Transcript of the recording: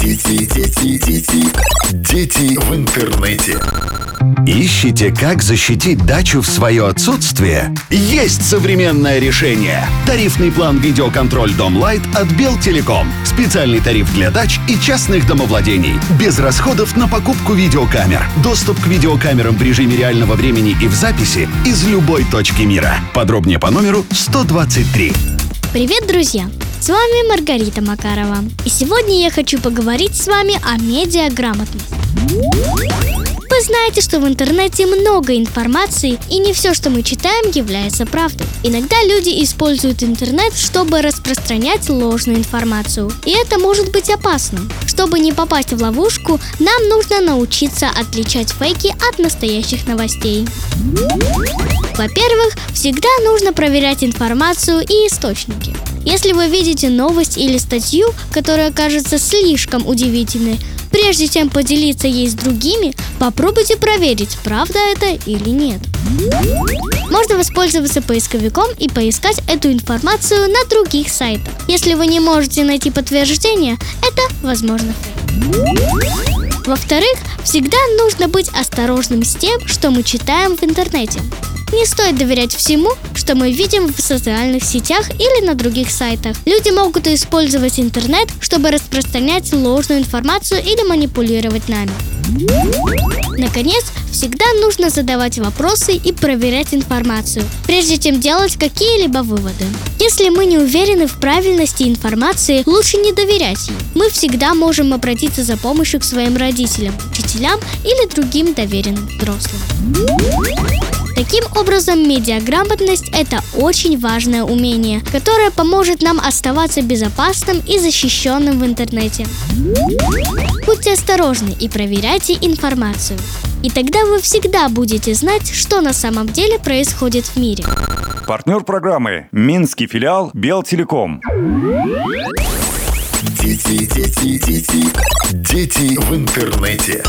Дети, дети, дети, дети в интернете. Ищите, как защитить дачу в свое отсутствие? Есть современное решение. Тарифный план «Видеоконтроль Дом Лайт» от Белтелеком. Специальный тариф для дач и частных домовладений. Без расходов на покупку видеокамер. Доступ к видеокамерам в режиме реального времени и в записи из любой точки мира. Подробнее по номеру 123. Привет, друзья! С вами Маргарита Макарова. И сегодня я хочу поговорить с вами о медиаграмотности. Вы знаете, что в интернете много информации, и не все, что мы читаем, является правдой. Иногда люди используют интернет, чтобы распространять ложную информацию. И это может быть опасным. Чтобы не попасть в ловушку, нам нужно научиться отличать фейки от настоящих новостей. Во-первых, всегда нужно проверять информацию и источники. Если вы видите новость или статью, которая кажется слишком удивительной, прежде чем поделиться ей с другими, попробуйте проверить, правда это или нет. Можно воспользоваться поисковиком и поискать эту информацию на других сайтах. Если вы не можете найти подтверждение, это возможно Во-вторых, всегда нужно быть осторожным с тем, что мы читаем в интернете. Не стоит доверять всему, что мы видим в социальных сетях или на других сайтах. Люди могут использовать интернет, чтобы распространять ложную информацию или манипулировать нами. Наконец, всегда нужно задавать вопросы и проверять информацию, прежде чем делать какие-либо выводы. Если мы не уверены в правильности информации, лучше не доверять ей. Мы всегда можем обратиться за помощью к своим родителям, учителям или другим доверенным взрослым. Таким образом, медиаграмотность – это очень важное умение, которое поможет нам оставаться безопасным и защищенным в интернете. Будьте осторожны и проверяйте информацию. И тогда вы всегда будете знать, что на самом деле происходит в мире. Партнер программы – Минский филиал Белтелеком. Дети, дети, дети, дети в интернете.